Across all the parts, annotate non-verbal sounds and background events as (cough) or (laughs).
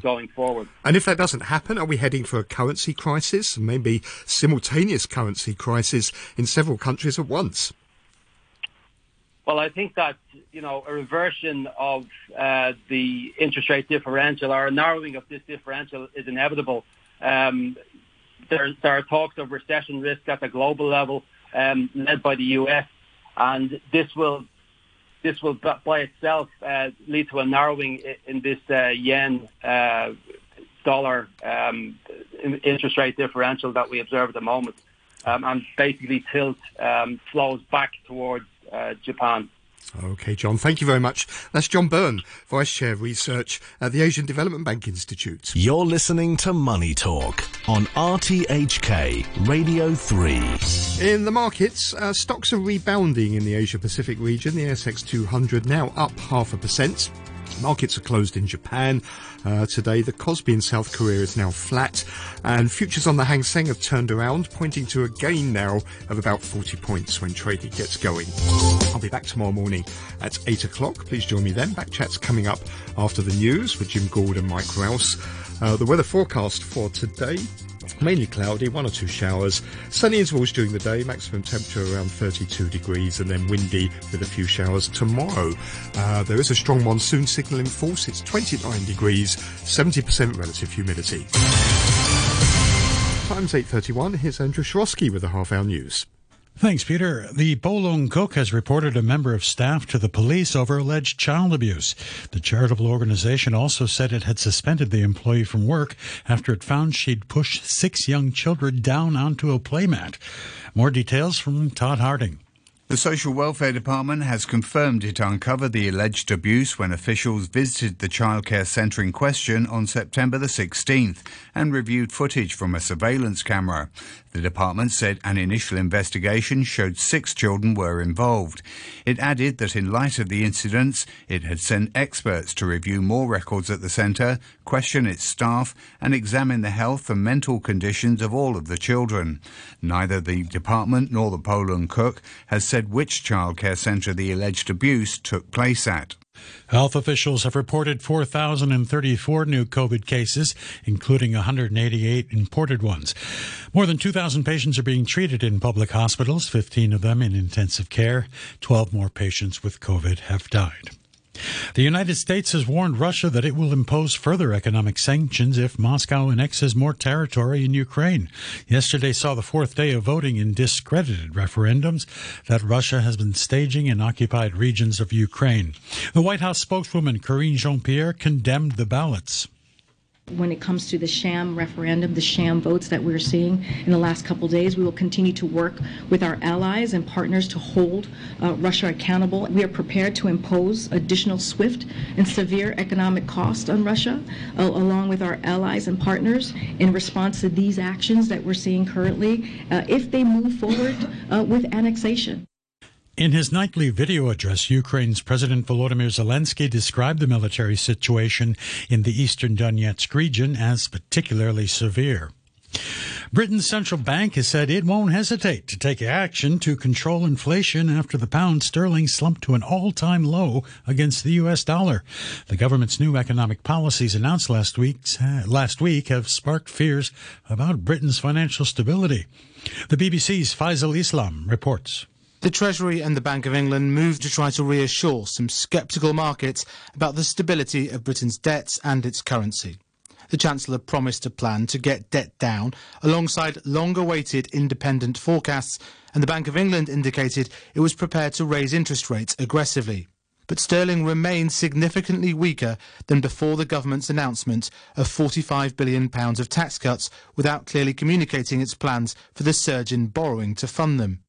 going forward. And if that doesn't happen, are we heading for a currency crisis, maybe simultaneous currency crisis in several countries at once? Well, I think that you know a reversion of uh, the interest rate differential or a narrowing of this differential is inevitable. Um, there, there, are talks of recession risk at the global level, um, led by the US, and this will this will by itself uh, lead to a narrowing in this uh, yen uh, dollar um, interest rate differential that we observe at the moment, um, and basically tilt um, flows back towards Japan. Okay, John, thank you very much. That's John Byrne, Vice Chair of Research at the Asian Development Bank Institute. You're listening to Money Talk on RTHK Radio 3. In the markets, uh, stocks are rebounding in the Asia Pacific region. The ASX 200 now up half a percent. Markets are closed in Japan uh, today. The Kospi in South Korea is now flat, and futures on the Hang Seng have turned around, pointing to a gain now of about 40 points when trading gets going. I'll be back tomorrow morning at 8 o'clock. Please join me then. Back chats coming up after the news with Jim Gould and Mike Rowse. Uh, the weather forecast for today Mainly cloudy, one or two showers. Sunny intervals during the day, maximum temperature around 32 degrees, and then windy with a few showers tomorrow. Uh, there is a strong monsoon signal in force. It's 29 degrees, 70% relative humidity. Times 8.31. Here's Andrew Shorosky with the half hour news. Thanks, Peter. The Po Leung Kuk has reported a member of staff to the police over alleged child abuse. The charitable organization also said it had suspended the employee from work after it found she'd pushed six young children down onto a playmat. More details from Todd Harding. The Social Welfare Department has confirmed it uncovered the alleged abuse when officials visited the childcare centre in question on September the 16th and reviewed footage from a surveillance camera. The department said an initial investigation showed six children were involved. It added that in light of the incidents, it had sent experts to review more records at the centre, question its staff, and examine the health and mental conditions of all of the children. Neither the department nor the Po Leung Kuk has said which childcare centre the alleged abuse took place at. Health officials have reported 4,034 new COVID cases, including 188 imported ones. More than 2,000 patients are being treated in public hospitals, 15 of them in intensive care. 12 more patients with COVID have died. The United States has warned Russia that it will impose further economic sanctions if Moscow annexes more territory in Ukraine. Yesterday saw the fourth day of voting in discredited referendums that Russia has been staging in occupied regions of Ukraine. The White House spokeswoman Karine Jean Pierre condemned the ballots when it comes to the sham referendum, the sham votes that we're seeing in the last couple days. We will continue to work with our allies and partners to hold uh, Russia accountable. We are prepared to impose additional swift and severe economic costs on Russia, uh, along with our allies and partners, in response to these actions that we're seeing currently, uh, if they move forward uh, with annexation. In his nightly video address, Ukraine's President Volodymyr Zelensky described the military situation in the eastern Donetsk region as particularly severe. Britain's central bank has said it won't hesitate to take action to control inflation after the pound sterling slumped to an all-time low against the US dollar. The government's new economic policies announced last week last week have sparked fears about Britain's financial stability. The BBC's Faisal Islam reports. The Treasury and the Bank of England moved to try to reassure some sceptical markets about the stability of Britain's debts and its currency. The Chancellor promised a plan to get debt down alongside long-awaited independent forecasts, and the Bank of England indicated it was prepared to raise interest rates aggressively. But sterling remained significantly weaker than before the government's announcement of £45 billion of tax cuts without clearly communicating its plans for the surge in borrowing to fund them.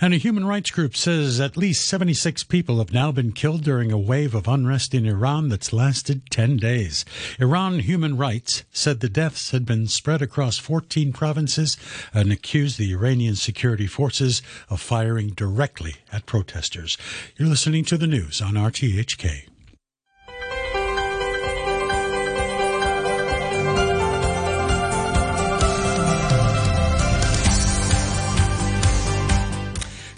And a human rights group says at least 76 people have now been killed during a wave of unrest in Iran that's lasted 10 days. Iran Human Rights said the deaths had been spread across 14 provinces and accused the Iranian security forces of firing directly at protesters. You're listening to the news on RTHK.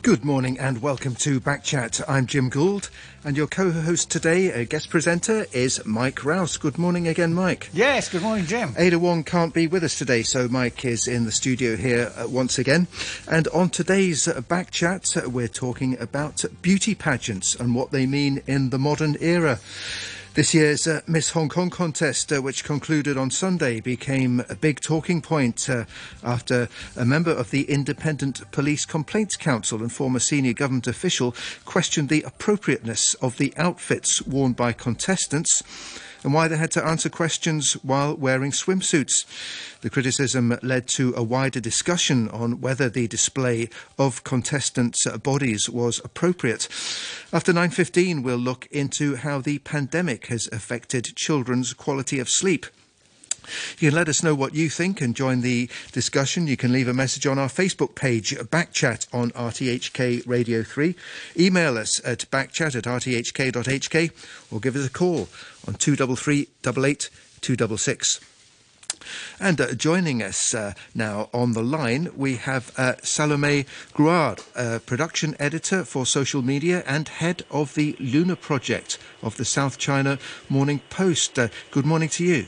Good morning and welcome to Backchat. I'm Jim Gould and your co-host today, a guest presenter, is Mike Rowse. Good morning again, Mike. Yes, good morning, Jim. Ada Wong can't be with us today, so Mike is in the studio here uh, once again. And on today's uh, Backchat, uh, we're talking about beauty pageants and what they mean in the modern era. This year's uh, Miss Hong Kong contest, uh, which concluded on Sunday, became a big talking point uh, after a member of the Independent Police Complaints Council and former senior government official questioned the appropriateness of the outfits worn by contestants and why they had to answer questions while wearing swimsuits. The criticism led to a wider discussion on whether the display of contestants' bodies was appropriate. After 9.15, we'll look into how the pandemic has affected children's quality of sleep. You can let us know what you think and join the discussion. You can leave a message on our Facebook page, Backchat on RTHK Radio 3. Email us at backchat at rthk.hk or give us a call on 233 88 266. And uh, joining us uh, now on the line, we have uh, Salome Grouard, uh, production editor for social media and head of the Lunar Project of the South China Morning Post. Uh, good morning to you.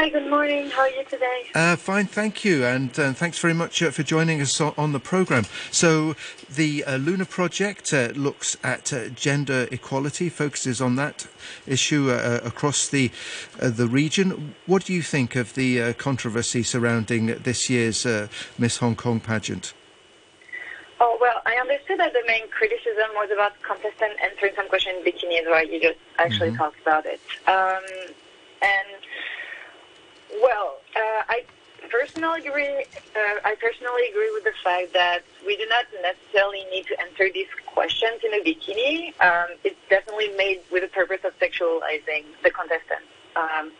Hi, good morning. How are you today? Uh, fine, thank you, and uh, thanks very much uh, for joining us on, on the program. So, the uh, Lunar Project uh, looks at uh, gender equality, focuses on that issue across the the region. What do you think of the controversy surrounding this year's Miss Hong Kong pageant? Oh well, I understood that the main criticism was about contestant answering some question in bikinis, right? You just actually mm-hmm. talked about it, um, and well, uh, I personally agree. Uh, I personally agree with the fact that we do not necessarily need to answer these questions in a bikini. Um, it's definitely made with the purpose of sexualizing the contestants. Um,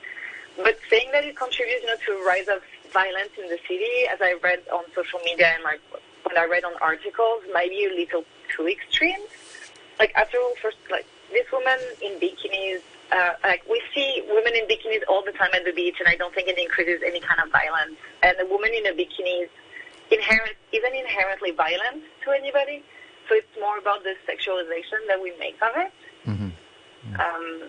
but saying that it contributes, you know, to a rise of violence in the city, as I read on social media and like when I read on articles, might be a little too extreme. Like after all, first, like this woman in bikinis uh, like we see women in bikinis all the time at the beach, and I don't think it increases any kind of violence. And a woman in a bikini is inherent, isn't inherently violent to anybody. So it's more about the sexualization that we make of it. Mm-hmm. Yeah. Um,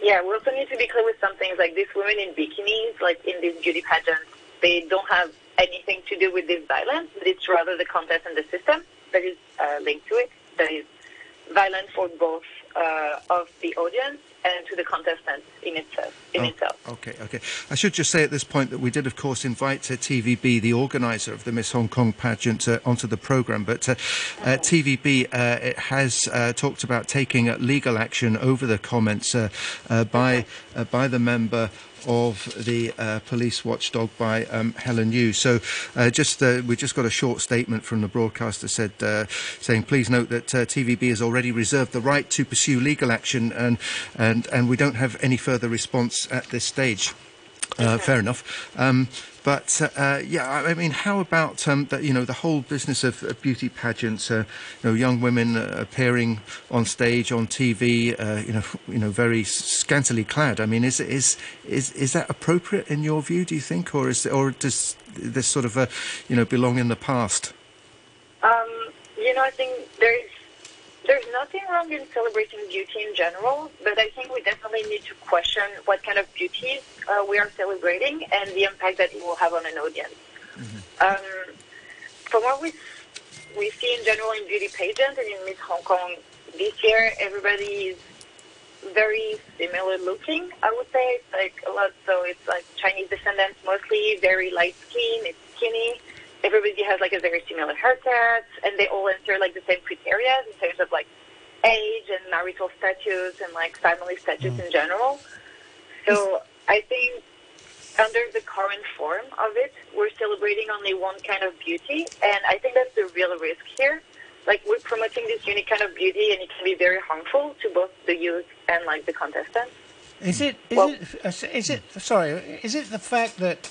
yeah, we also need to be clear with some things like these women in bikinis, like in these beauty pageants, they don't have anything to do with this violence, but it's rather the contest and the system that is uh, linked to it, that is violent for both uh, of the audience and to the contestants in itself. In oh, itself. Okay, okay. I should just say at this point that we did, of course, invite uh, TVB, the organizer of the Miss Hong Kong pageant, uh, onto the program. But uh, uh TVB uh, has uh, talked about taking legal action over the comments by by the member of the uh, police watchdog by um, Helen Yu. So, uh, just uh, we just got a short statement from the broadcaster said uh, saying, "Please note that uh, TVB has already reserved the right to pursue legal action, and and and we don't have any further response at this stage." Uh, fair enough. Um, but uh, yeah, I mean, how about um, the, you know the whole business of, of beauty pageants? Uh, you know, young women uh, appearing on stage, on TV, uh, you know, (laughs) you know, very scantily clad. I mean, is is is is that appropriate in your view? Do you think, or is or does this sort of you know belong in the past? Um, you know, I think there is there's nothing wrong in celebrating beauty in general, but I think we definitely need to question what kind of beauties uh, we are celebrating and the impact that it will have on an audience. Mm-hmm. Um, from what we we see in general in beauty pageants and in Miss Hong Kong this year, everybody is very similar looking. I would say it's like a lot. So it's like Chinese descendants mostly, very light skin, it's skinny everybody has like a very similar haircut, and they all enter like the same criteria in terms of like age and marital status and like family status mm. in general. So I think under the current form of it, we're celebrating only one kind of beauty, and I think that's the real risk here. Like we're promoting this unique kind of beauty, and it can be very harmful to both the youth and like the contestants. Is it? Is well, it? Uh, it? Sorry. Is it the fact that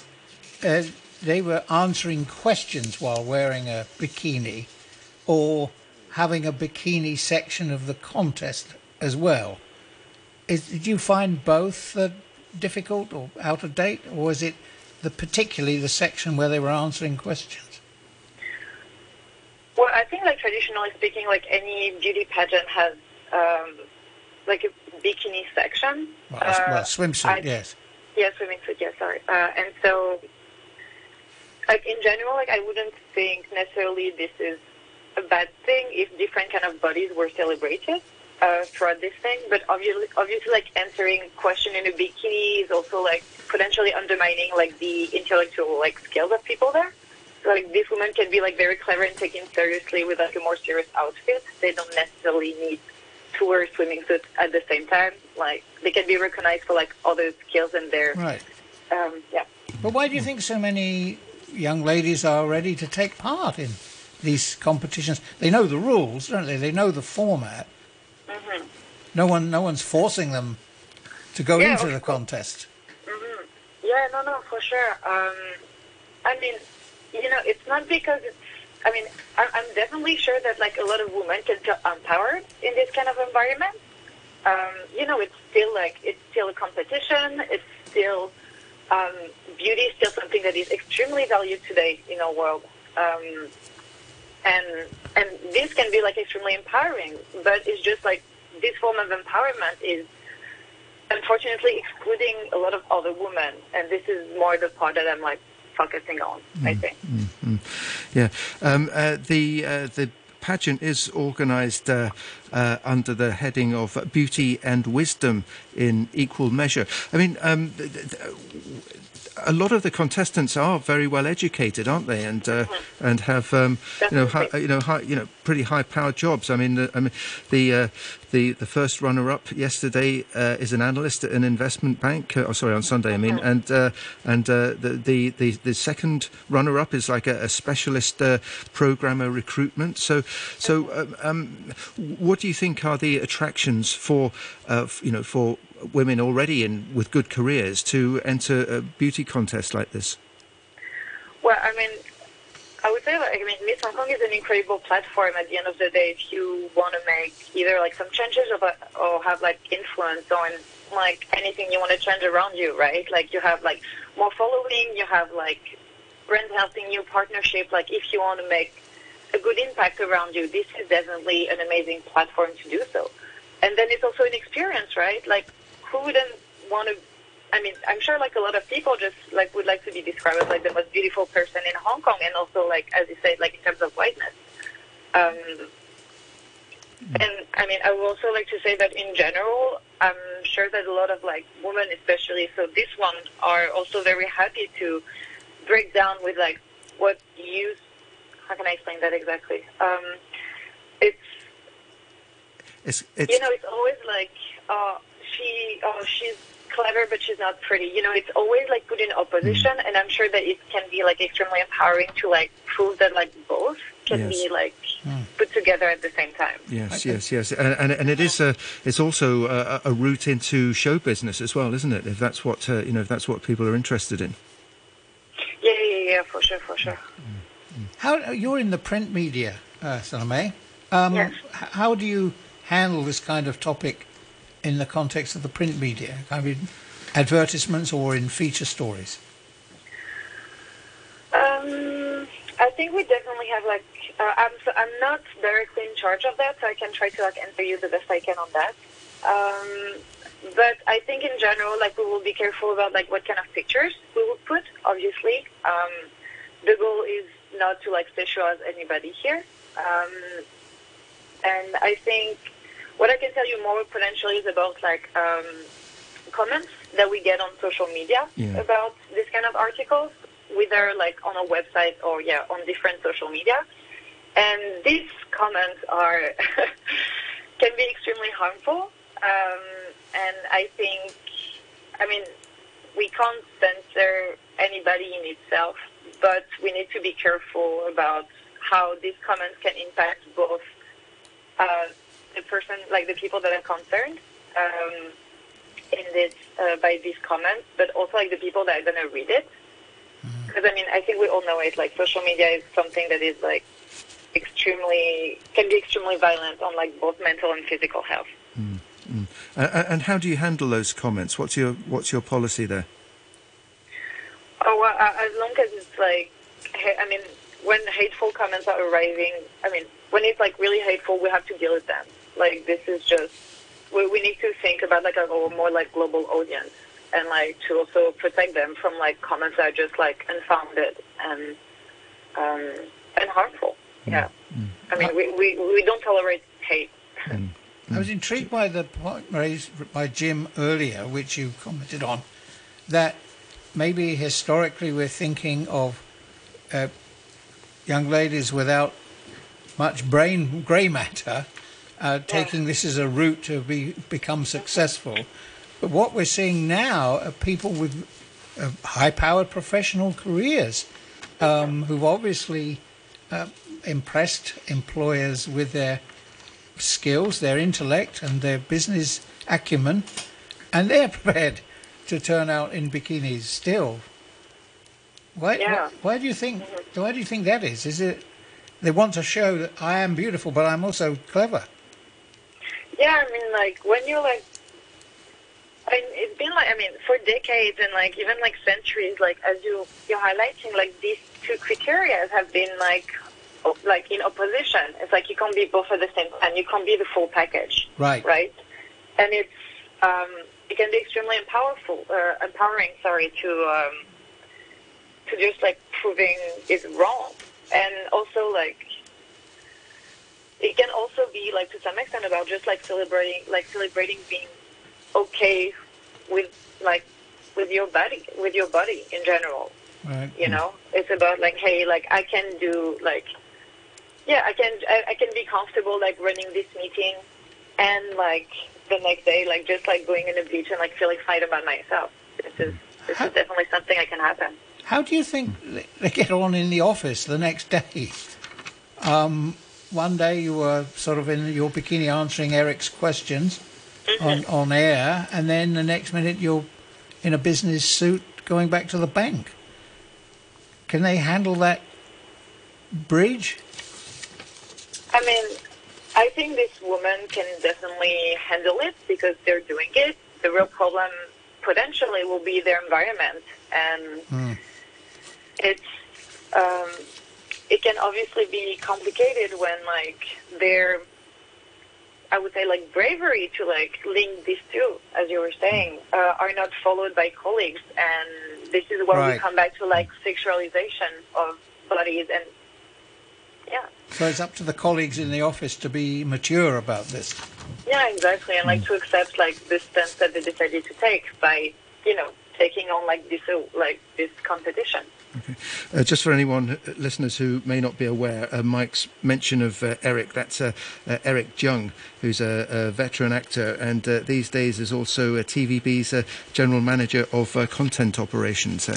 uh, they were answering questions while wearing a bikini or having a bikini section of the contest as well. Is, did you find both uh, difficult or out of date, or was it the particularly the section where they were answering questions? Well, I think, like traditionally speaking, like any beauty pageant has um, like a bikini section. Well, uh, well swimsuit, I, yes. Yeah, swimming suit. Yeah, sorry. Uh, and so, like in general, like I wouldn't think necessarily this is a bad thing if different kind of bodies were celebrated uh, throughout this thing. But obviously, obviously, like answering question in a bikini is also like potentially undermining like the intellectual like skills of people there. So like these women can be like very clever and taken seriously with like a more serious outfit. They don't necessarily need to wear swimming suits at the same time. Like they can be recognized for like other skills and their right. Um, yeah. But why do you think so many young ladies are ready to take part in these competitions? They know the rules, don't they? They know the format. Mm-hmm. No one, no one's forcing them to go yeah, into the contest. Mm-hmm. Yeah, no, no, for sure. Um, I mean, you know, it's not because it's. I mean, I'm definitely sure that like a lot of women can feel empowered in this kind of environment. Um, you know, it's still like it's still a competition. It's still um, beauty is still something that is extremely valued today in our world. Um, and and this can be like extremely empowering, but it's just like this form of empowerment is unfortunately excluding a lot of other women, and this is more the part that I'm like focusing on. Mm, I think. Mm, mm. Yeah, um, uh, the uh, the pageant is organised uh, uh, under the heading of beauty and wisdom in equal measure. I mean, um, a lot of the contestants are very well educated, aren't they? And uh, and have um, you know high, you know high, you know pretty high powered jobs. I mean, the, I mean the uh, the the first runner up yesterday uh, is an analyst at an investment bank. Uh, oh, sorry, on Sunday I mean, mm-hmm. and uh, and uh, the, the, the the second runner up is like a, a specialist programmer recruitment. So so mm-hmm. um, what do you think are the attractions for you know for women already in with good careers to enter a beauty contest like this? Well, I mean, I would say, that I mean, Miss Hong Kong is an incredible platform. At the end of the day, if you want to make either like some changes or, or have like influence on like anything you want to change around you, right? Like you have like more following, you have like brands helping you, partnership. Like if you want to make a good impact around you, this is definitely an amazing platform to do so. And then it's also an experience, right? Like who wouldn't want to? I mean, I'm sure like a lot of people just like would like to be described as like the most beautiful person in Hong Kong, and also like as you said, like in terms of whiteness. Um, and I mean, I would also like to say that in general, I'm sure that a lot of like women, especially so this one, are also very happy to break down with like what you. How can I explain that exactly? Um, it's, it's, it's you know, it's always like. Uh, she oh she's clever but she's not pretty. You know, it's always like put in opposition, mm. and I'm sure that it can be like extremely empowering to like prove that like both can yes. be like mm. put together at the same time. Yes, okay. yes, yes, and, and, and it is a it's also a, a, route into show business as well, isn't it? If that's what uh, you know, if that's what people are interested in. Yeah, yeah, yeah, for sure, for sure. Mm. How you're in the print media, uh, Salome? Um, yes. How do you handle this kind of topic in the context of the print media? I mean, advertisements or in feature stories? Um, I think we definitely have like uh, I'm I'm not directly in charge of that, so I can try to like answer you the best I can on that. Um, but I think in general, like we will be careful about like what kind of pictures we will put. Obviously, um, the goal is not to like sexualize anybody here. Um, and I think what I can tell you more potentially is about like um, comments that we get on social media yeah. about this kind of articles, whether like on a website or yeah on different social media. And these comments are (laughs) can be extremely harmful. Um, and I think, I mean, we can't censor anybody in itself, but we need to be careful about how these comments can impact both uh, the person, like the people that are concerned um, in this uh, by these comments, but also like the people that are going to read it. Because mm-hmm. I mean, I think we all know it. Like social media is something that is like extremely can be extremely violent on like both mental and physical health. Mm, mm. Uh, and how do you handle those comments? What's your what's your policy there? Oh well, uh, as long as it's like, I mean, when hateful comments are arriving, I mean, when it's like really hateful, we have to deal with them. Like this is just we, we need to think about like a more like global audience and like to also protect them from like comments that are just like unfounded and um, and harmful. Mm. Yeah, mm. I mean, we, we we don't tolerate hate. Mm. I was intrigued by the point raised by Jim earlier, which you commented on, that maybe historically we're thinking of uh, young ladies without much brain grey matter uh, taking this as a route to be, become successful. But what we're seeing now are people with uh, high-powered professional careers um, who've obviously uh, impressed employers with their skills, their intellect, and their business acumen, and they're (laughs) prepared to turn out in bikinis still. Why, yeah. why, why do you think? Why do you think that is? Is it they want to show that I am beautiful, but I'm also clever? Yeah, I mean, like when you're like, I mean, it's been like, I mean, for decades and like even like centuries, like as you you're highlighting, like these two criteria have been like, like in opposition. It's like you can't be both at the same time. You can't be the full package. Right. Right. And it's um, it can be extremely powerful, uh, empowering. Sorry to um, to just like proving it wrong, and also like it can also be like to some extent about just like celebrating like celebrating being okay with like with your body with your body in general. Right. you know? It's about like hey like i can do like yeah i can I, I can be comfortable like running this meeting and like the next day like just like going in the beach and like feeling fine about myself. This is this how, is definitely something that can happen. How do you think they get on in the office the next day? Um one day you were sort of in your bikini answering Eric's questions mm-hmm. on, on air, and then the next minute you're in a business suit going back to the bank. Can they handle that bridge? I mean, I think this woman can definitely handle it because they're doing it. The real problem potentially will be their environment, and mm. it's um, it can obviously be complicated when like their I would say like bravery to like link these two, as you were saying, uh, are not followed by colleagues, and this is where right. we come back to like sexualization of bodies and yeah. So it's up to the colleagues in the office to be mature about this. Yeah, exactly, and like mm. to accept like the stance that they decided to take by you know taking on like this uh, like this competition. Okay. Uh, just for anyone, uh, listeners who may not be aware, uh, Mike's mention of uh, Eric, that's uh, uh, Eric Tsang, who's a, a veteran actor and these days is also TVB's General Manager of Content Operations.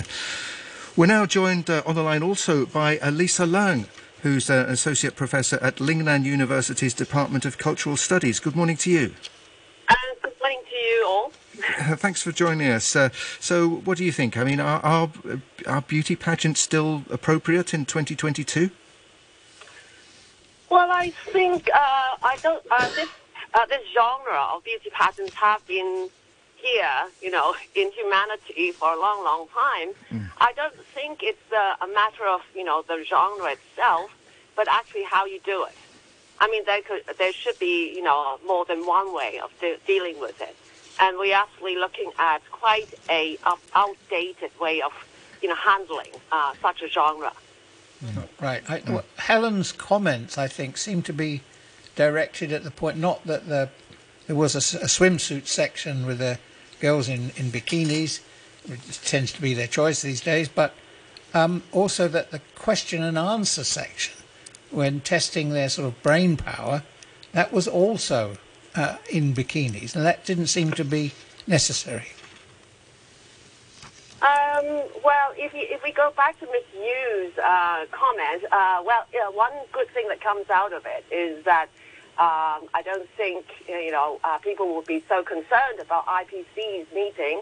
we're now joined on the line also by Lisa Leung, who's an Associate Professor at Lingnan University's Department of Cultural Studies. Good morning to you. good morning to you all. (laughs) Thanks for joining us. Uh, so, what do you think? I mean, are, are, are beauty pageants still appropriate in 2022? Well, I think uh, I don't. Uh, this uh, this genre of beauty pageants have been here, you know, in humanity for a long, long time. Mm. I don't think it's a matter of you know the genre itself, but actually how you do it. I mean, there could there should be you know more than one way of de- dealing with it and we're actually looking at quite a outdated way of, you know, handling uh, such a genre. Mm. Right. I, well, Helen's comments, I think, seem to be directed at the point not that the, there was a, a swimsuit section with the girls in, in bikinis, which tends to be their choice these days, but um, also that the question and answer section, when testing their sort of brain power, that was also uh, in bikinis, and that didn't seem to be necessary. Um, well, if, you, if we go back to Ms. Yu's uh, comment, uh, well, one good thing that comes out of it is that um, I don't think you know uh, people will be so concerned about IPC's meeting,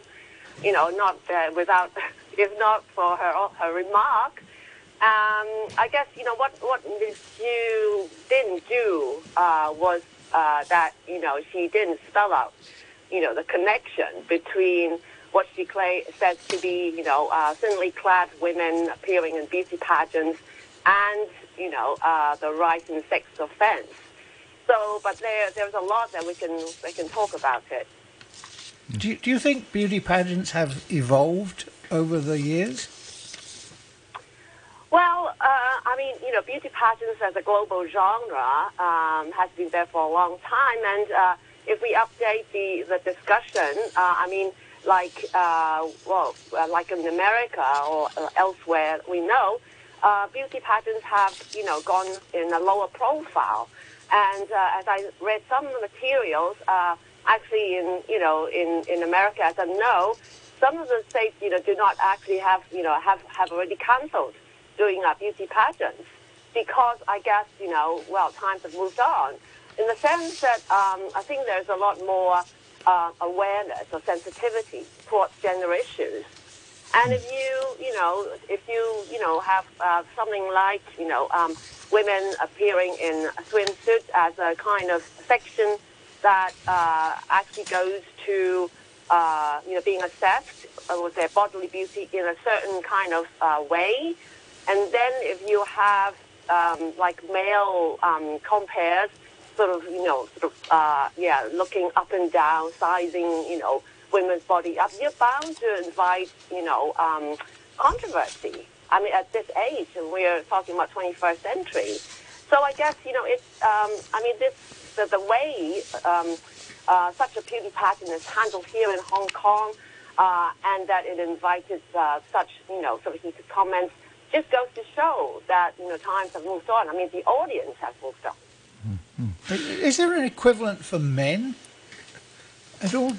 you know, not uh, without, (laughs) if not for her her remark. Um, I guess you know what what Ms. Yu didn't do uh, was uh, that you know she didn't spell out you know the connection between what she clay, says to be you know uh, thinly clad women appearing in beauty pageants and you know uh, the rise in sex offense. So, but there there's a lot that we can we can talk about it. Do you, do you think beauty pageants have evolved over the years? Well, uh, I mean, you know, beauty pageants as a global genre um, has been there for a long time, and uh, if we update the the discussion, uh, I mean, like uh, well, uh, like in America or uh, elsewhere, we know beauty pageants have you know gone in a lower profile, and as I read some of the materials, actually in you know in in America, as I know, some of the states you know do not actually have you know have have already cancelled doing uh, beauty pageants because I guess, you know, well, times have moved on in the sense that um, I think there's a lot more uh, awareness or sensitivity towards gender issues. And if you, you know, if you, you know, have uh, something like, you know, um, women appearing in a swimsuit as a kind of section that uh, actually goes to, uh, you know, being assessed with their bodily beauty in a certain kind of uh, way, and then if you have um, like male um, compares, sort of, you know, sort of, uh, yeah, looking up and down, sizing, you know, women's body up, you're bound to invite, you know, um, controversy. I mean, at this age, we're talking about 21st century. So I guess, you know, it's, um, I mean, this, the, the way um, uh, such a beauty pageant is handled here in Hong Kong, uh, and that it invited uh, such, you know, sort of heated comments just goes to show that you know times have moved on. I mean, the audience has moved on. Mm-hmm. Is there an equivalent for men at all?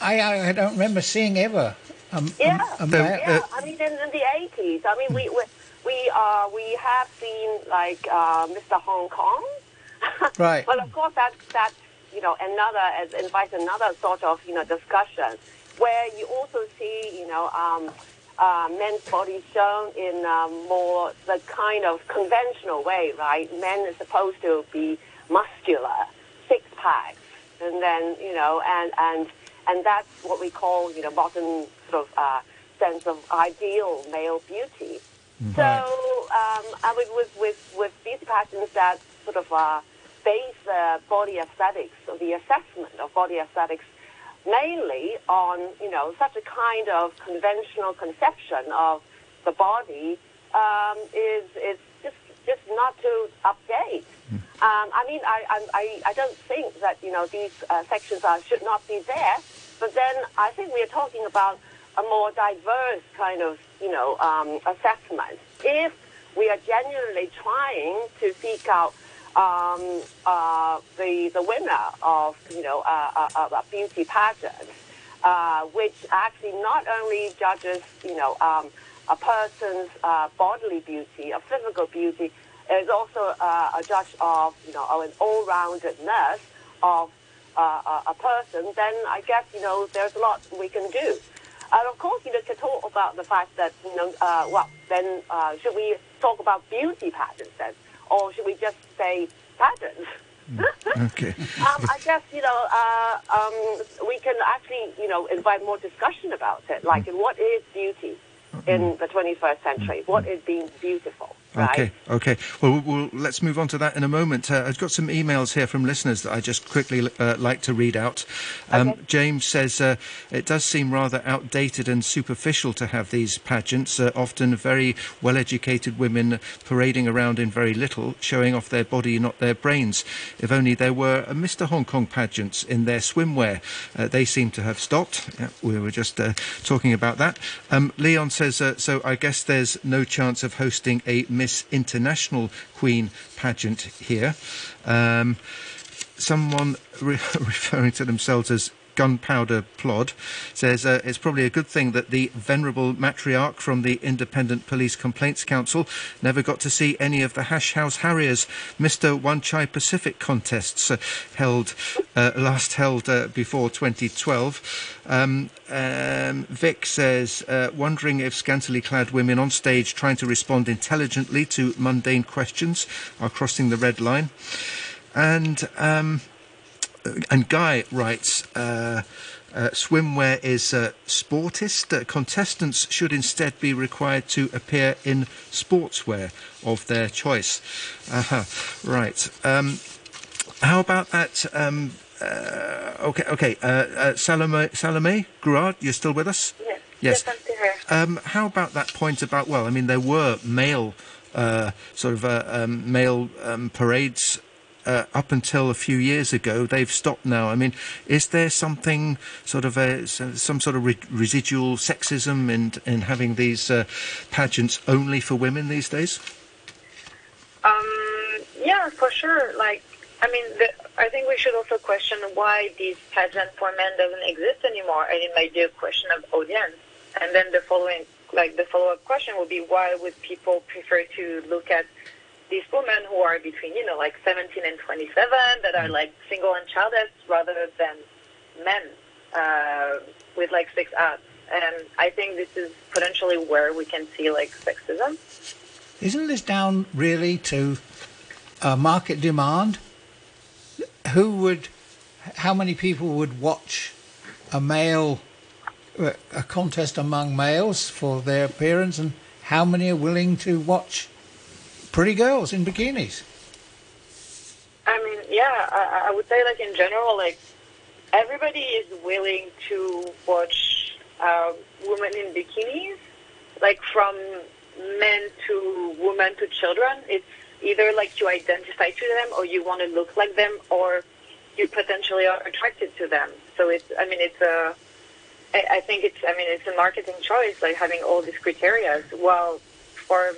I I don't remember seeing ever. Um, yeah, um, yeah. I mean, in, in the eighties, I mean, we we we, uh, we have seen like uh, Mr. Hong Kong. (laughs) right. But of course, that that you know another invites another sort of you know discussion where you also see you know. Uh, men's body shown in um, more the kind of conventional way, right? Men are supposed to be muscular, six packs, and then you know, and and and that's what we call you know modern sort of uh, sense of ideal male beauty. Mm-hmm. So um, I mean, with with with these pageants that sort of uh, base uh, body aesthetics, or the assessment of body aesthetics mainly on, you know, such a kind of conventional conception of the body um, is, is just, just not to update. Hmm. Um, I mean, I, I, I don't think that, you know, these uh, sections are, should not be there, but then I think we are talking about a more diverse kind of, you know, um, assessment. If we are genuinely trying to seek out um, uh, the the winner of you know a, a, a beauty pageant, uh, which actually not only judges you know um, a person's uh, bodily beauty, a physical beauty, is also uh, a judge of you know an all-roundedness of uh, a person. Then I guess you know there's a lot we can do. And of course, you know, to talk about the fact that, you know, uh, well, then should we talk about beauty pageants then? Or should we just say patterns? Mm, okay. (laughs) um, I guess you know uh, um, we can actually you know invite more discussion about it, like mm. what is beauty in mm. the 21st century? What is being beautiful? Right? Okay, okay. Well, well, let's move on to that in a moment. Uh, I've got some emails here from listeners that I just quickly uh, like to read out. Um, okay. James says uh, it does seem rather outdated and superficial to have these pageants, uh, often very well-educated women parading around in very little, showing off their body, not their brains. If only there were a Mr. Hong Kong pageants in their swimwear. Uh, they seem to have stopped. Yeah, we were just uh, talking about that. Um, Leon says, so I guess there's no chance of hosting a Miss International Queen pageant here. Um, someone re- (laughs) referring to themselves as gunpowder plod, says uh, it's probably a good thing that the venerable matriarch from the Independent Police Complaints Council never got to see any of the Hash House Harriers Mr. Wan Chai Pacific contests uh, held uh, last held uh, before 2012. Um, um, Vic says, uh, wondering if scantily clad women on stage trying to respond intelligently to mundane questions are crossing the red line. And um, and Guy writes, uh, Uh, swimwear is uh, sportist. Uh, contestants should instead be required to appear in sportswear of their choice. Uh-huh. Right. Um, how about that? Um, uh, okay, okay. Uh, uh, Salome, Salome Grouard, you're still with us? Yes. Yes. Here. Um, how about that point about, well, I mean, there were male, uh, sort of uh, um, male um, parades uh, up until a few years ago. They've stopped now. I mean, is there something sort of a, some sort of re- residual sexism in, in having these uh, pageants only for women these days? Um, yeah, for sure. Like, I mean, the, I think we should also question why these pageant for men doesn't exist anymore, and it might be a question of audience. And then the following, like the follow-up question would be, why would people prefer to look at these women who are between, you know, like 17 and 27, that are like single and childless, rather than men uh, with like six abs? And I think this is potentially where we can see like sexism. Isn't this down really to uh, market demand? Who would, how many people would watch a male, uh, a contest among males for their appearance, and how many are willing to watch pretty girls in bikinis? I mean, yeah, I, I would say like in general, like everybody is willing to watch uh, women in bikinis, like from men to women to children. It's either like you identify to them or you want to look like them or you potentially are attracted to them. So it's, I mean, it's a, I, I think it's, I mean, it's a marketing choice, like having all these criteria. While for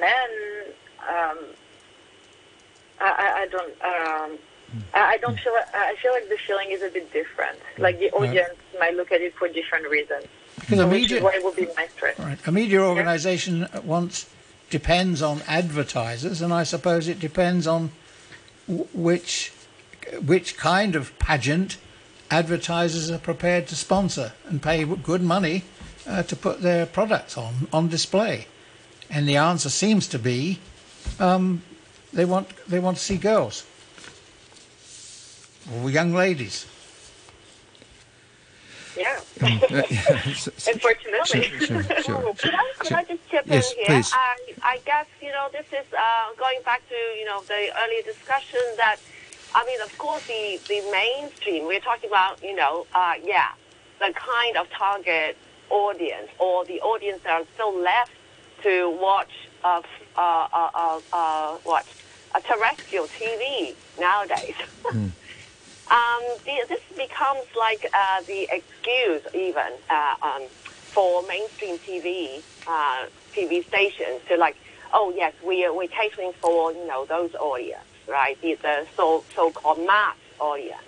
men, um, I, I, I don't, um, I don't feel. I feel like the feeling is a bit different. Like the audience might look at it for different reasons. Because a media- is why it would be. Right. A media organisation once depends on advertisers, and I suppose it depends on which which kind of pageant advertisers are prepared to sponsor and pay good money uh, to put their products on on display. And the answer seems to be um, they want they want to see girls or young ladies. Yeah. Um, (laughs) uh, yeah, (laughs) s- s- Unfortunately. Sure, sure, sure. (laughs) Could I, could I just chip Yes, in here? please. I, I guess, you know, this is uh, going back to, you know, the earlier discussion that, I mean, of course, the, the mainstream, we're talking about, you know, uh, yeah, the kind of target audience or the audience that are still left to watch, uh, uh, uh, uh, uh, what, a terrestrial TV nowadays. (laughs) um, the, this becomes like uh, the excuse even uh, um, for mainstream TV uh, TV stations to like, oh yes, we we're catering for you know those audience, right? The, the so so called mass audience.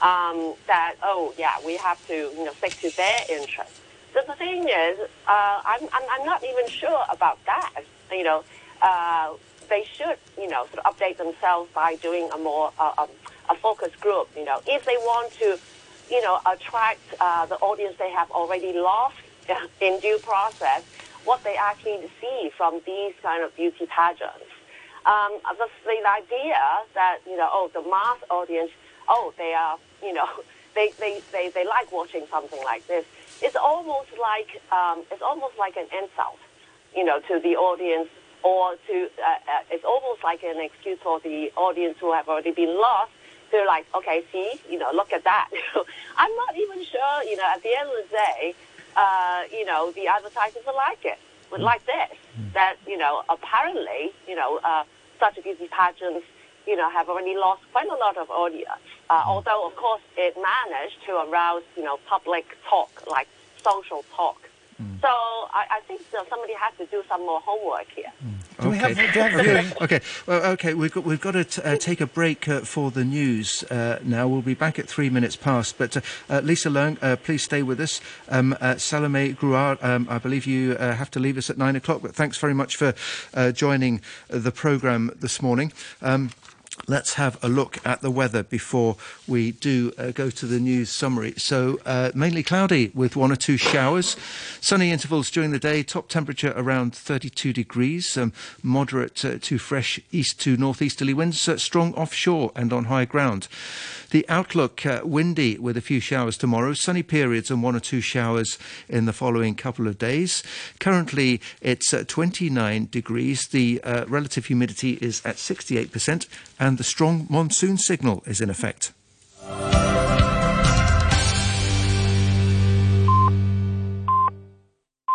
Um, that oh yeah, we have to you know stick to their interests. The thing is, uh, I'm, I'm I'm not even sure about that. You know, uh, they should you know sort of update themselves by doing a more uh, um, a focus group. You know, if they want to, you know, attract uh, the audience they have already lost (laughs) in due process, what they actually see from these kind of beauty pageants. Um, the, the idea that you know, oh, the mass audience, oh, they are, you know, (laughs) they, they, they, they like watching something like this. It's almost like um, it's almost like an insult, you know, to the audience, or to uh, uh, it's almost like an excuse for the audience who have already been lost. They're like, okay, see, you know, look at that. (laughs) I'm not even sure, you know, at the end of the day, uh, you know, the advertisers will like it, would like this. That, you know, apparently, you know, uh, such beauty pageants, you know, have already lost quite a lot of audience. Uh, although, of course, it managed to arouse, you know, public talk, like social talk. So I, I think you know, somebody has to do some more homework here. Do we have- do you have okay. viewing? okay. Well, okay. We've got we've got to t- uh, take a break uh, for the news uh, now. We'll be back at three minutes past. But uh, uh, Lisa Leung, uh, please stay with us. Um, uh, Salome Grouard, um, I believe you uh, have to leave us at nine o'clock. But thanks very much for uh, joining the programme this morning. Um, let's have a look at the weather before we do uh, go to the news summary. So, uh, mainly cloudy with one or two showers, sunny intervals during the day, top temperature around 32 degrees, um, moderate uh, to fresh east to northeasterly winds, uh, strong offshore and on high ground. The outlook uh, windy with a few showers tomorrow, sunny periods and one or two showers in the following couple of days. Currently, it's uh, 29 degrees. The relative humidity is at 68% and the strong monsoon signal is in effect.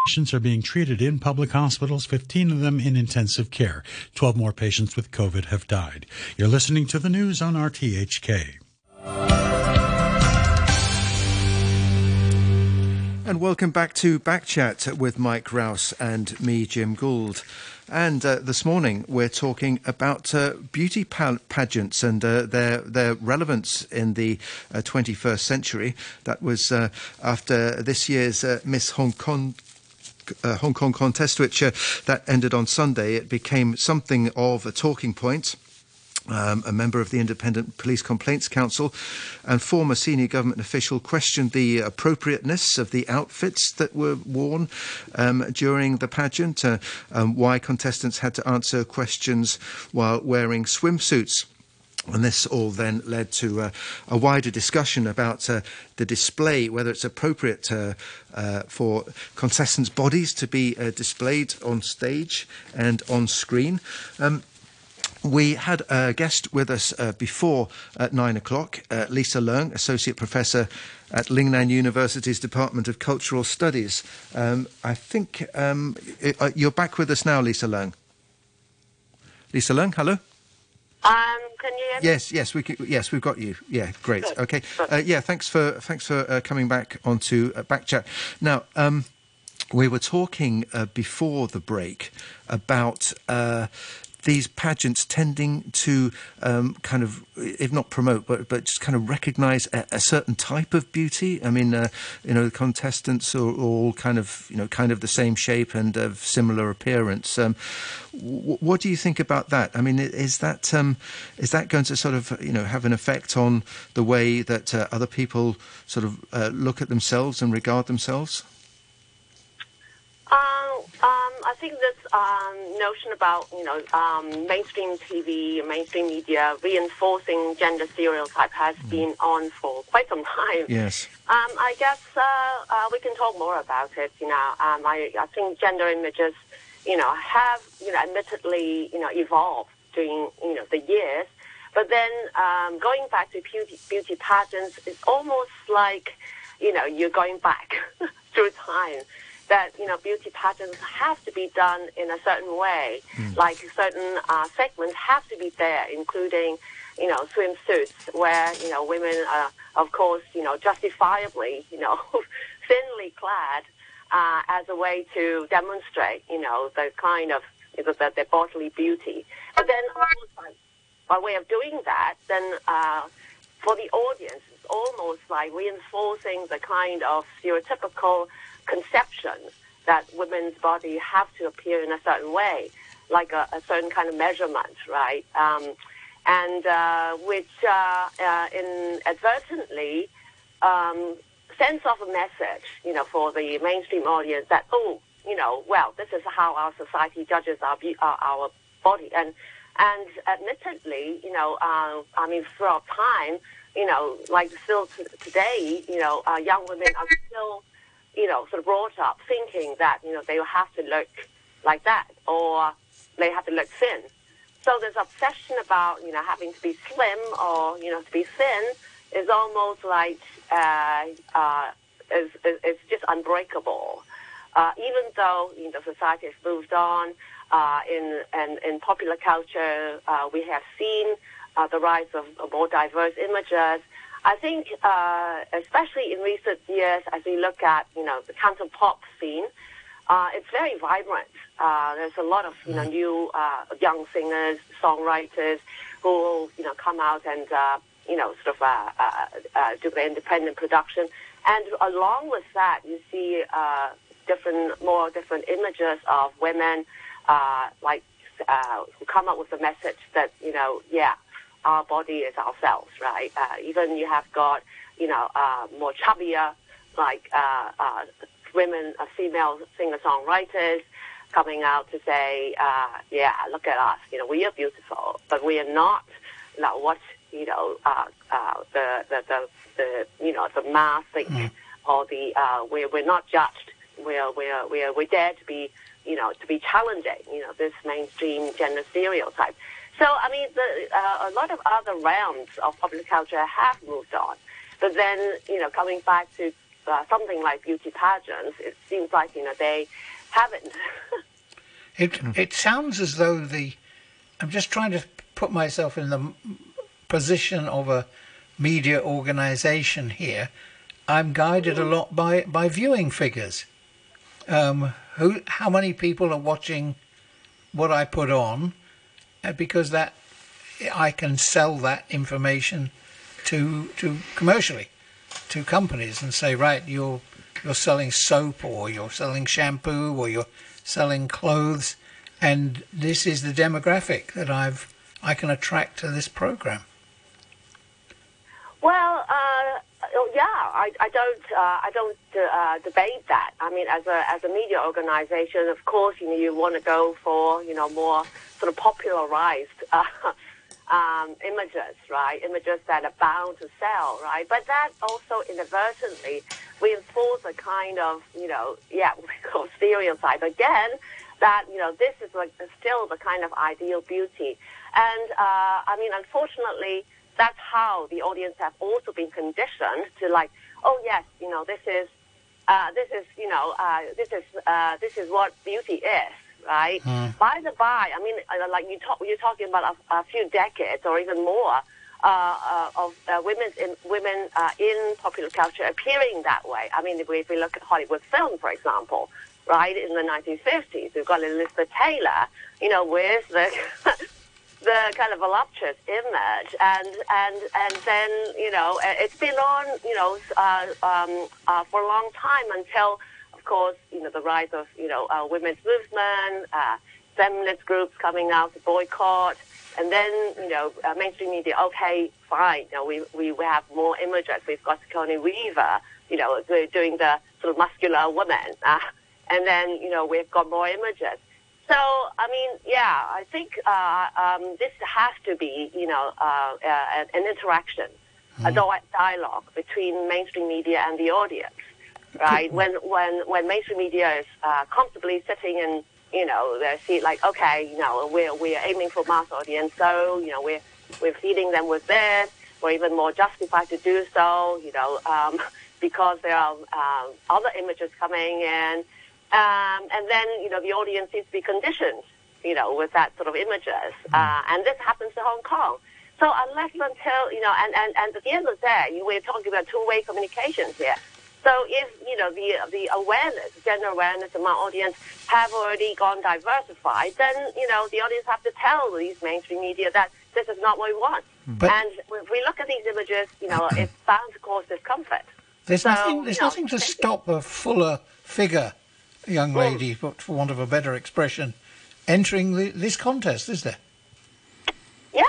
Patients are being treated in public hospitals, 15 of them in intensive care. 12 more patients with COVID have died. You're listening to the news on RTHK. And welcome back to Backchat with Mike Rowse and me, Jim Gould. And uh, this morning we're talking about uh, beauty pageants and uh, their their relevance in the 21st uh, century. That was uh, after this year's uh, Miss Hong Kong. Hong Kong contest, which that ended on Sunday, it became something of a talking point. Um, a member of the Independent Police Complaints Council and former senior government official questioned the appropriateness of the outfits that were worn um, during the pageant, uh, um, why contestants had to answer questions while wearing swimsuits. And this all then led to uh, a wider discussion about uh, the display, whether it's appropriate uh, uh for contestants' bodies to be uh, displayed on stage and on screen. Um, we had a guest with us uh, before at nine o'clock, uh, Lisa Leung, Associate Professor at Lingnan University's Department of Cultural Studies. Um, I think um, it, uh, you're back with us now, Lisa Leung. Lisa Leung, hello. Um, can you hear me? Yes, yes, we can, yes, we've got you. Yeah, great. Good. Okay, uh, yeah, thanks for thanks for uh, coming back onto uh, Backchat. Now, um, we were talking uh, before the break about uh, these pageants tending to um, kind of, if not promote, but but just kind of recognise a, a, certain type of beauty. I mean, uh, you know, the contestants are all kind of you know kind of the same shape and of similar appearance. Um, w- what do you think about that? I mean, is that um, is that going to sort of you know have an effect on the way that uh, other people sort of uh, look at themselves and regard themselves? Um, I think this um, notion about you know um, mainstream TV, mainstream media reinforcing gender stereotype has mm. been on for quite some time. Yes. Um, I guess uh, uh, we can talk more about it. You know, um, I, I think gender images, you know, have you know admittedly you know evolved during you know the years, but then um, going back to beauty, beauty pageants is almost like you know you're going back (laughs) through time that you know beauty pageants have to be done in a certain way. Mm. Like certain uh, segments have to be there, including you know swimsuits where you know women are of course you know justifiably you know (laughs) thinly clad uh, as a way to demonstrate you know the kind of you know, the, their bodily beauty. But then by way of doing that, then uh, for the audience, it's almost like reinforcing the kind of stereotypical conception that women's body have to appear in a certain way, like a, a certain kind of measurement, right? Um, and uh, which uh, uh, inadvertently um, sends off a message, you know, for the mainstream audience that oh, you know, well, this is how our society judges our our, our body, and and admittedly, you know, uh, I mean, throughout time, you know, like still t- today, you know, uh, young women are still you know, sort of brought up thinking that, you know, they have to look like that or they have to look thin. So this obsession about, you know, having to be slim or, you know, to be thin is almost like, uh, uh, is, is, is just unbreakable. Uh, even though, you know, society has moved on, uh, in, in, in popular culture, uh, we have seen uh, the rise of more diverse images, I think, uh, especially in recent years, as we look at you know the Cantopop scene, uh, it's very vibrant. Uh, there's a lot of you know mm-hmm. new uh, young singers, songwriters who will you know come out and uh, you know sort of uh, uh, uh, do the independent production, and along with that, you see uh, different, more different images of women, uh, like uh, who come up with a message that you know, yeah, our body is ourselves, right? Uh, even you have got, you know, uh, more chubbier, like uh, uh, women, uh, female singer-songwriters coming out to say, uh, yeah, look at us, you know, we are beautiful, but we are not, like what, you know, uh, uh, the, the, the, the, you know, the mass think, mm. or the, uh, we're, we're not judged. We're, we're, we're, we dare to be, you know, to be challenging, you know, this mainstream gender stereotype. So, I mean, the, uh, a lot of other realms of popular culture have moved on. But then, you know, coming back to uh, something like beauty pageants, it seems like, you know, they haven't. (laughs) it, it sounds as though the, I'm just trying to put myself in the position of a media organization here. I'm guided a lot by, by viewing figures. Um, who, how many people are watching what I put on? Uh, because that I can sell that information to to commercially to companies and say right you're you're selling soap or you're selling shampoo or you're selling clothes and this is the demographic that I've I can attract to this program. Well, uh, oh, yeah, I, I don't uh, I don't uh, debate that. I mean, as a as a media organization, of course, you know, you want to go for you know more sort of popularized (laughs) uh, um, images, right? Images that are bound to sell, right? But that also inadvertently reinforces a kind of, you know, yeah, (laughs) we call stereotype again. That you know, this is like still the kind of ideal beauty, and uh, I mean, unfortunately, that's how the audience have also been conditioned to like, oh yes, you know, this is, uh, this is, you know, uh, this is, uh, this is what beauty is right? Mm. By the by, I mean, uh, like you talk, you're talking about a, a few decades or even more uh, uh, of uh, women in women uh, in popular culture appearing that way. I mean, if we, if we look at Hollywood film, for example, right in the 1950s, we've got Elizabeth Taylor, you know, with the (laughs) the kind of voluptuous image, and and and then you know, it's been on, you know, uh, um, uh, for a long time until of course, you know, the rise of, you know, uh, women's movement, uh, feminist groups coming out to boycott, and then, you know, uh, mainstream media, okay, fine, you know, we, we, we have more images. We've got Sigourney Weaver, you know, doing the sort of muscular woman, (laughs) uh, and then, you know, we've got more images. So, I mean, yeah, I think uh, um, this has to be, you know, uh, uh, an interaction, mm. a mm-hmm. dialogue between mainstream media and the audience right? when when when mainstream media is uh, comfortably sitting in you know they see like okay you know we're we're aiming for mass audience so you know we're we're feeding them with this we're even more justified to do so you know um, (laughs) because there are um, other images coming in um, and then you know the audience needs to be conditioned you know with that sort of images mm. uh, and this happens in Hong Kong. So unless until you know, and, and, and at the end of the day, we're talking about two-way communications here. So if you know the the awareness, general awareness among audience have already gone diversified, then you know the audience have to tell these mainstream media that this is not what we want. But and if we look at these images, you know, it's bound to cause discomfort. There's so, nothing. There's you know, nothing to stop a fuller figure, young lady, well, for want of a better expression, entering the, this contest, is there? Yeah,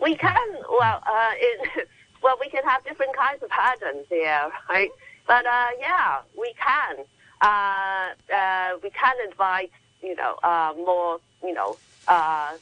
we can. Well, uh, it, (laughs) well, we can have different kinds of pageants here, right? But uh, yeah, we can. Uh, uh, we can invite, you know, uh, more, you know, uh,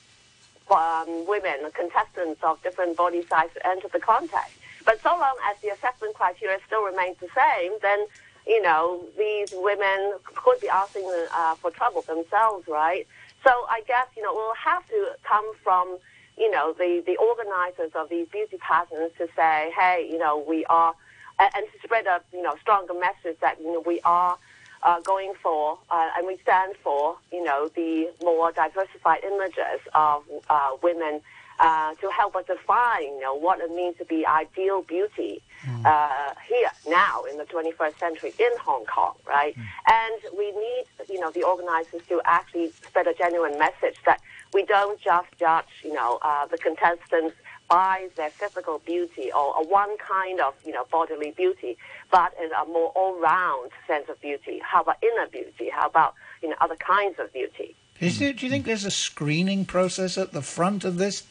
um, women, contestants of different body sizes enter the contest. But so long as the assessment criteria still remains the same, then, you know, these women could be asking uh, for trouble themselves, right? So I guess, you know, we'll have to come from, you know, the, the organizers of these beauty pageants to say, hey, you know, we are and to spread a you know stronger message that you know we are uh, going for uh, and we stand for you know the more diversified images of uh, women uh, to help us define you know what it means to be ideal beauty mm. here now in the 21st century in Hong Kong, right? Mm. And we need you know the organizers to actually spread a genuine message that we don't just judge you know uh, the contestants by their physical beauty or a one kind of you know bodily beauty, but in a more all-round sense of beauty. How about inner beauty? How about you know other kinds of beauty? Is there, do you think there's a screening process at the front of this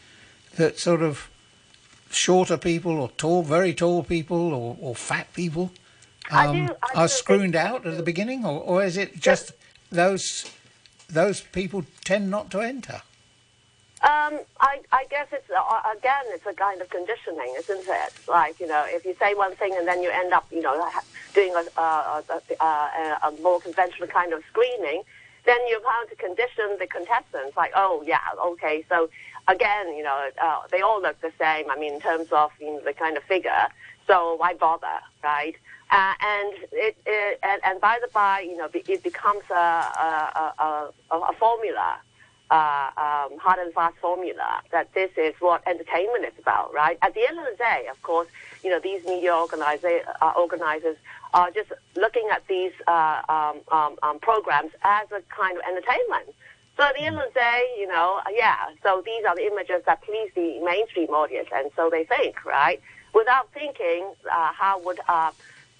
that sort of shorter people or tall, very tall people or, or fat people um, do, are screened out at the beginning, or, or is it just those those people tend not to enter? Um, I, I guess it's uh, again, it's a kind of conditioning, isn't it? Like you know, if you say one thing and then you end up, you know, doing a, a, a, a more conventional kind of screening, then you're bound to condition the contestants. Like, oh yeah, okay, so again, you know, uh, they all look the same. I mean, in terms of you know, the kind of figure. So why bother, right? Uh, and it, it and, and, by the by, you know, it becomes a a, a, a formula, uh, um, hard and fast formula that this is what entertainment is about, right? At the end of the day, of course, you know, these media organiza- uh, organizers are just looking at these uh, um, um, um, programs as a kind of entertainment. So at the end of the day, you know, yeah, so these are the images that please the mainstream audience, and so they think, right? Without thinking, uh, how would uh,